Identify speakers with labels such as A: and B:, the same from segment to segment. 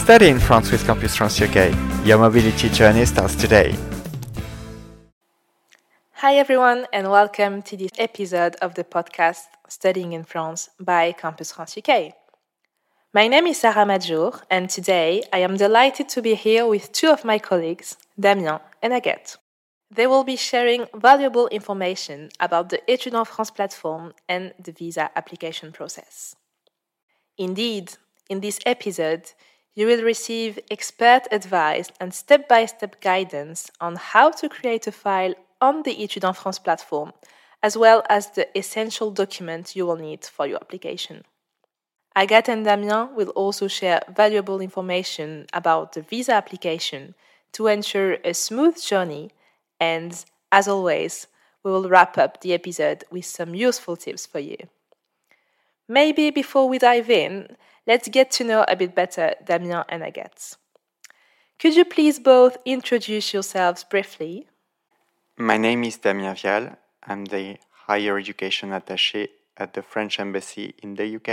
A: Study in France with Campus France UK. Your mobility journey starts today.
B: Hi, everyone, and welcome to this episode of the podcast Studying in France by Campus France UK. My name is Sarah Majour, and today I am delighted to be here with two of my colleagues, Damien and Agathe. They will be sharing valuable information about the Etudes en France platform and the visa application process. Indeed, in this episode, you will receive expert advice and step by step guidance on how to create a file on the Etudes en France platform, as well as the essential documents you will need for your application. Agathe and Damien will also share valuable information about the visa application to ensure a smooth journey, and as always, we will wrap up the episode with some useful tips for you. Maybe before we dive in, let's get to know a bit better Damien and Agathe. Could you please both introduce yourselves briefly?
A: My name is Damien Vial. I'm the higher education attaché at the French Embassy in the UK.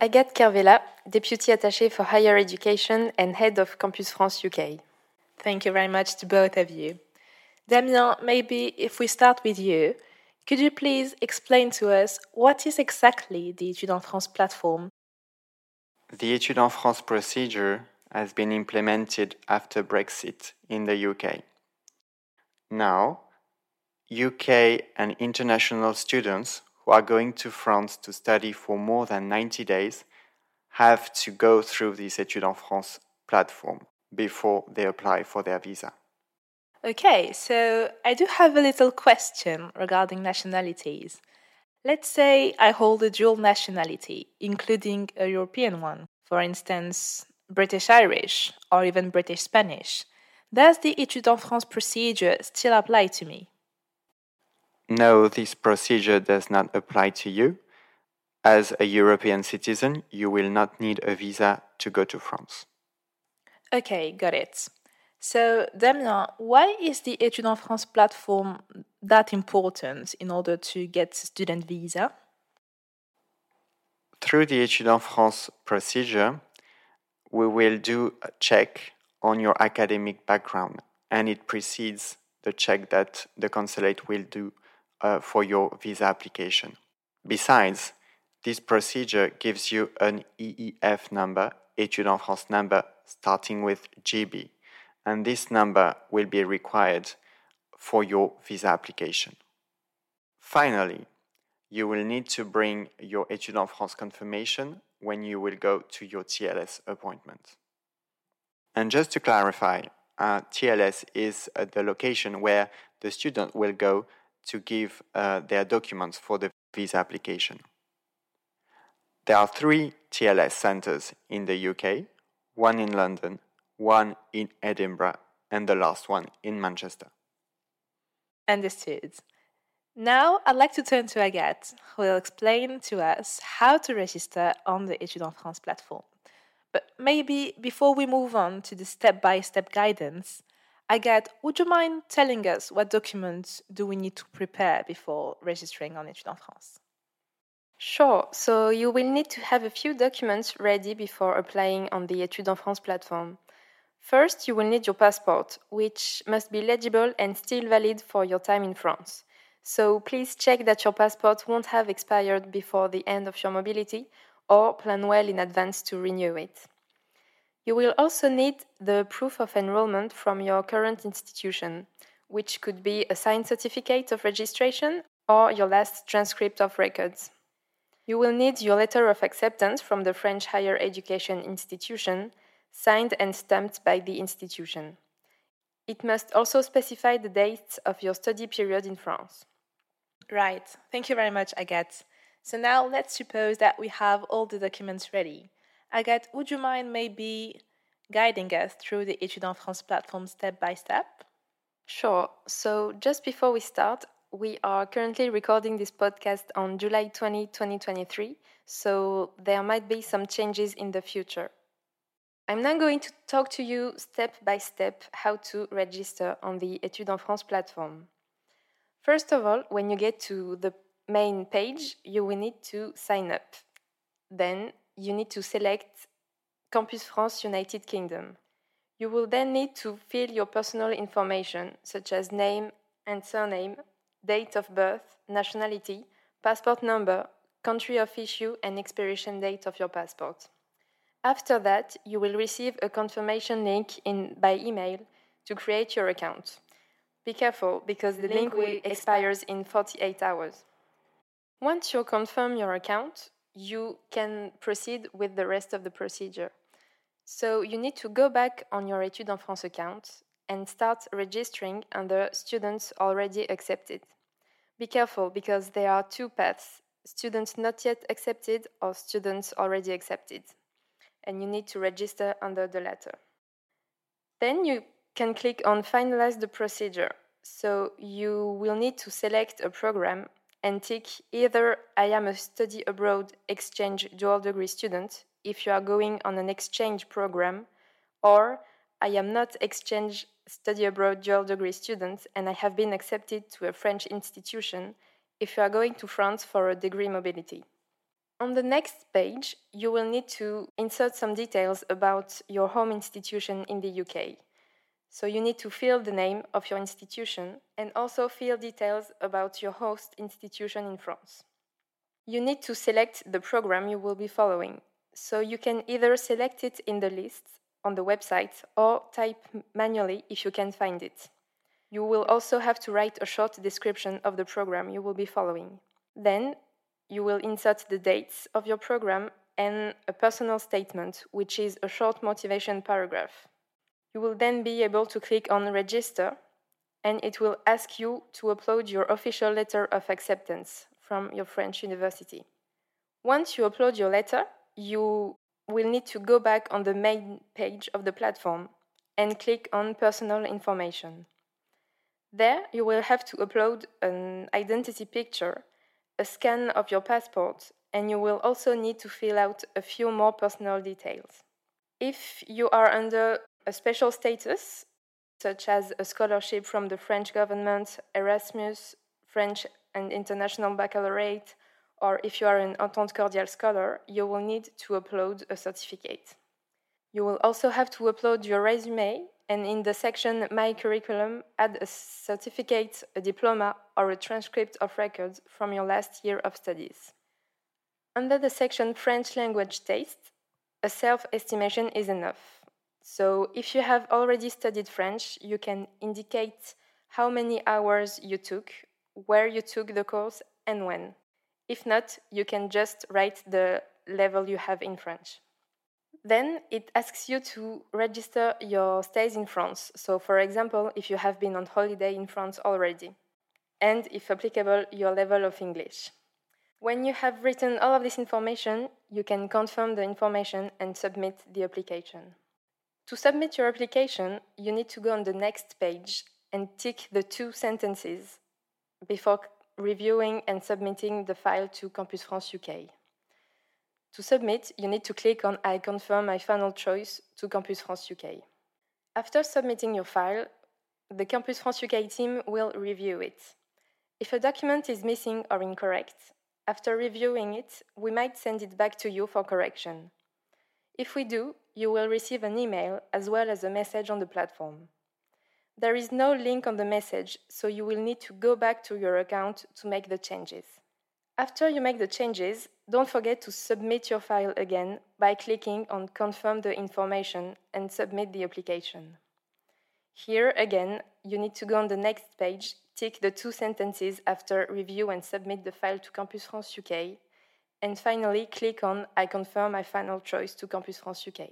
C: Agathe Kervella, Deputy Attaché for Higher Education and Head of Campus France UK.
B: Thank you very much to both of you. Damien, maybe if we start with you, could you please explain to us what is exactly the Etudes en France platform?
A: The Etudes en France procedure has been implemented after Brexit in the UK. Now, UK and international students who are going to France to study for more than 90 days have to go through this Etudes en France platform before they apply for their visa.
B: Okay, so I do have a little question regarding nationalities. Let's say I hold a dual nationality, including a European one, for instance, British Irish or even British Spanish. Does the Etudes en France procedure still apply to me?
A: No, this procedure does not apply to you. As a European citizen, you will not need a visa to go to France.
B: Okay, got it. So, Damien, why is the Etudes en France platform that important in order to get student visa?
A: Through the Etudes en France procedure, we will do a check on your academic background, and it precedes the check that the consulate will do uh, for your visa application. Besides, this procedure gives you an EEF number, Etudes en France number, starting with GB, and this number will be required for your visa application. Finally, you will need to bring your Etudes en France confirmation when you will go to your TLS appointment. And just to clarify, uh, TLS is uh, the location where the student will go to give uh, their documents for the visa application. There are three TLS centers in the UK one in London, one in Edinburgh, and the last one in Manchester.
B: Understood. Now I'd like to turn to Agathe, who will explain to us how to register on the Etudes en France platform. But maybe before we move on to the step by step guidance, Agathe, would you mind telling us what documents do we need to prepare before registering on Etudes en France?
C: Sure. So you will need to have a few documents ready before applying on the Etudes en France platform. First, you will need your passport, which must be legible and still valid for your time in France. So please check that your passport won't have expired before the end of your mobility or plan well in advance to renew it. You will also need the proof of enrollment from your current institution, which could be a signed certificate of registration or your last transcript of records. You will need your letter of acceptance from the French higher education institution, signed and stamped by the institution. It must also specify the dates of your study period in France.
B: Right, thank you very much, Agathe. So now let's suppose that we have all the documents ready. Agathe, would you mind maybe guiding us through the Etudes en France platform step by step?
C: Sure. So just before we start, we are currently recording this podcast on July 20, 2023, so there might be some changes in the future. I'm now going to talk to you step by step how to register on the Etudes en France platform. First of all, when you get to the main page, you will need to sign up. Then you need to select Campus France United Kingdom. You will then need to fill your personal information, such as name and surname, date of birth, nationality, passport number, country of issue, and expiration date of your passport. After that, you will receive a confirmation link in, by email to create your account. Be careful because the link will expires in 48 hours. Once you confirm your account, you can proceed with the rest of the procedure. So you need to go back on your Etudes en France account and start registering under students already accepted. Be careful because there are two paths students not yet accepted or students already accepted. And you need to register under the latter. Then you can click on Finalize the procedure. So you will need to select a program and tick either I am a study abroad exchange dual degree student if you are going on an exchange program, or I am not exchange study abroad dual degree student and I have been accepted to a French institution if you are going to France for a degree mobility. On the next page, you will need to insert some details about your home institution in the UK. So you need to fill the name of your institution and also fill details about your host institution in France. You need to select the program you will be following. So you can either select it in the list on the website or type manually if you can find it. You will also have to write a short description of the program you will be following. Then you will insert the dates of your program and a personal statement, which is a short motivation paragraph. You will then be able to click on Register and it will ask you to upload your official letter of acceptance from your French university. Once you upload your letter, you will need to go back on the main page of the platform and click on Personal Information. There, you will have to upload an identity picture, a scan of your passport, and you will also need to fill out a few more personal details. If you are under a special status, such as a scholarship from the French government, Erasmus, French and International Baccalaureate, or if you are an Entente Cordiale scholar, you will need to upload a certificate. You will also have to upload your resume and in the section My Curriculum, add a certificate, a diploma, or a transcript of records from your last year of studies. Under the section French language taste, a self estimation is enough. So, if you have already studied French, you can indicate how many hours you took, where you took the course, and when. If not, you can just write the level you have in French. Then it asks you to register your stays in France. So, for example, if you have been on holiday in France already, and if applicable, your level of English. When you have written all of this information, you can confirm the information and submit the application. To submit your application, you need to go on the next page and tick the two sentences before reviewing and submitting the file to Campus France UK. To submit, you need to click on I confirm my final choice to Campus France UK. After submitting your file, the Campus France UK team will review it. If a document is missing or incorrect, after reviewing it, we might send it back to you for correction. If we do, you will receive an email as well as a message on the platform. There is no link on the message, so you will need to go back to your account to make the changes. After you make the changes, don't forget to submit your file again by clicking on Confirm the information and submit the application. Here again, you need to go on the next page, tick the two sentences after review and submit the file to Campus France UK, and finally click on I confirm my final choice to Campus France UK.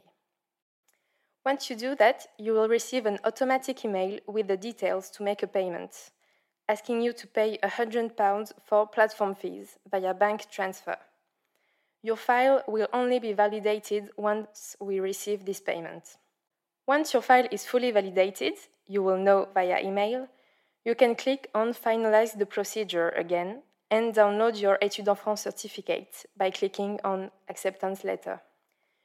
C: Once you do that, you will receive an automatic email with the details to make a payment, asking you to pay £100 for platform fees via bank transfer. Your file will only be validated once we receive this payment. Once your file is fully validated, you will know via email, you can click on Finalize the procedure again and download your Etudes en France certificate by clicking on Acceptance Letter.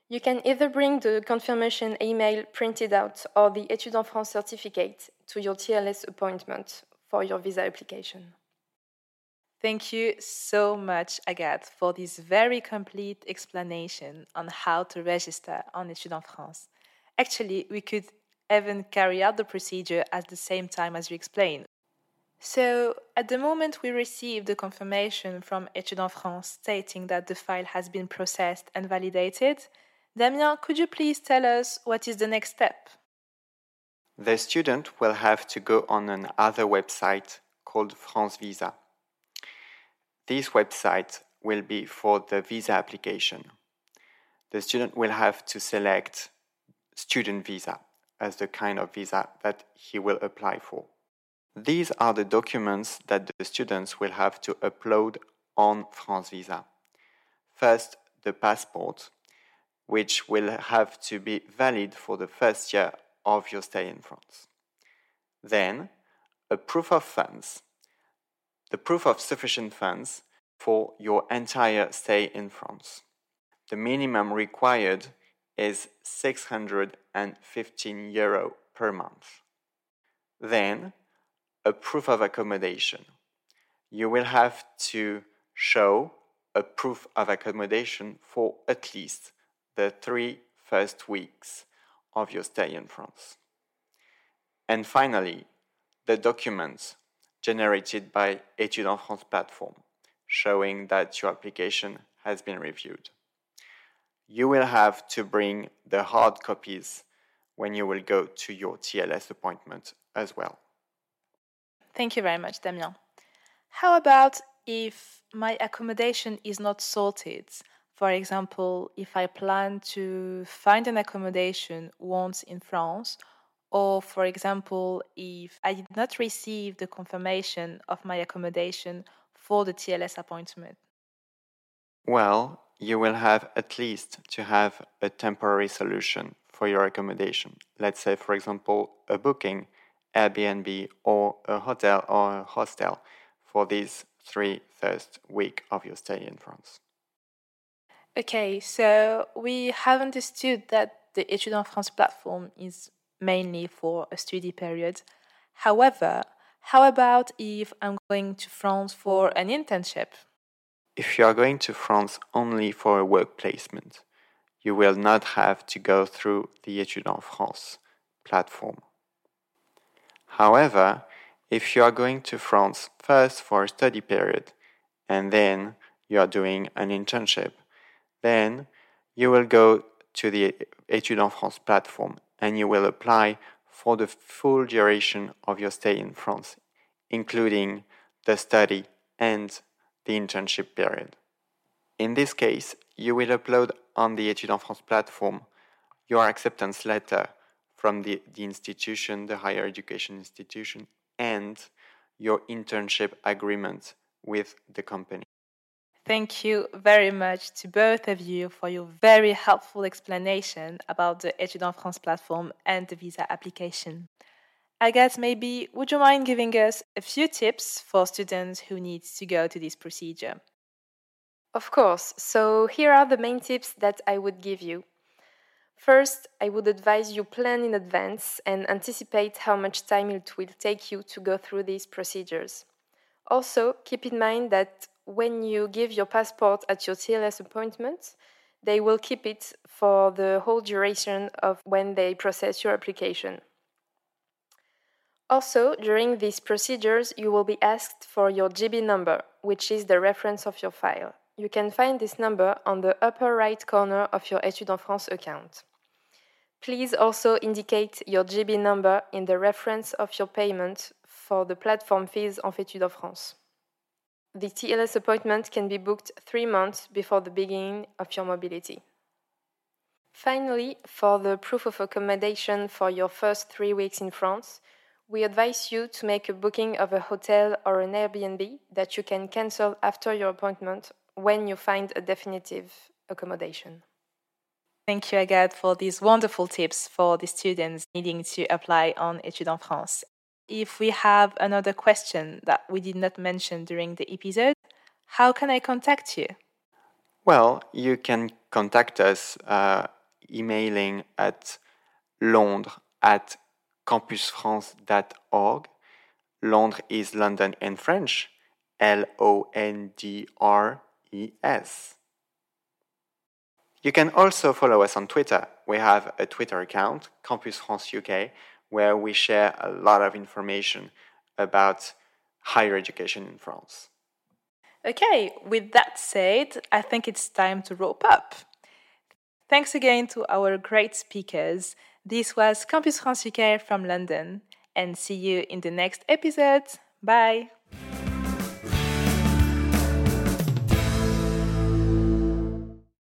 C: You can either bring the confirmation email printed out or the Etudes en France certificate to your TLS appointment for your visa application.
B: Thank you so much, Agathe, for this very complete explanation on how to register on Etudes en France. Actually, we could even carry out the procedure at the same time as you explained. So, at the moment we received the confirmation from Etudes en France stating that the file has been processed and validated, Damien, could you please tell us what is the next step?
A: The student will have to go on another website called France Visa. This website will be for the visa application. The student will have to select student visa as the kind of visa that he will apply for. These are the documents that the students will have to upload on France Visa. First, the passport, which will have to be valid for the first year of your stay in France. Then, a proof of funds, the proof of sufficient funds for your entire stay in France. The minimum required is 615 euro per month. Then, a proof of accommodation. You will have to show a proof of accommodation for at least the three first weeks of your stay in France. And finally, the documents generated by Etudes en France platform showing that your application has been reviewed. You will have to bring the hard copies when you will go to your TLS appointment as well.
B: Thank you very much, Damien. How about if my accommodation is not sorted? For example, if I plan to find an accommodation once in France, or for example, if I did not receive the confirmation of my accommodation for the TLS appointment?
A: Well, you will have at least to have a temporary solution for your accommodation. Let's say, for example, a booking Airbnb or a hotel or a hostel for these three first week of your stay in France.
B: Okay, so we have understood that the Etudes en France platform is mainly for a study period. However, how about if I'm going to France for an internship?
A: If you are going to France only for a work placement, you will not have to go through the Etudes en France platform. However, if you are going to France first for a study period and then you are doing an internship, then you will go to the Etudes en France platform and you will apply for the full duration of your stay in France, including the study and the internship period. In this case, you will upload on the Etudes en France platform your acceptance letter from the, the institution, the higher education institution, and your internship agreement with the company.
B: Thank you very much to both of you for your very helpful explanation about the Etudes en France platform and the visa application. I guess maybe would you mind giving us a few tips for students who need to go to this procedure?
C: Of course. So here are the main tips that I would give you. First, I would advise you plan in advance and anticipate how much time it will take you to go through these procedures. Also, keep in mind that when you give your passport at your TLS appointment, they will keep it for the whole duration of when they process your application. Also, during these procedures, you will be asked for your GB number, which is the reference of your file. You can find this number on the upper right corner of your Etudes en France account. Please also indicate your GB number in the reference of your payment for the platform fees of Etudes en France. The TLS appointment can be booked three months before the beginning of your mobility. Finally, for the proof of accommodation for your first three weeks in France, we advise you to make a booking of a hotel or an Airbnb that you can cancel after your appointment when you find a definitive accommodation.
B: Thank you, Agathe, for these wonderful tips for the students needing to apply on Etudes en France. If we have another question that we did not mention during the episode, how can I contact you?
A: Well, you can contact us uh, emailing at londres at campusfrance.org. Londres is London in French, L O N D R E S. You can also follow us on Twitter. We have a Twitter account, Campus France UK, where we share a lot of information about higher education in France.
B: Okay, with that said, I think it's time to wrap up. Thanks again to our great speakers. This was Campus France UK from London, and see you in the next episode. Bye.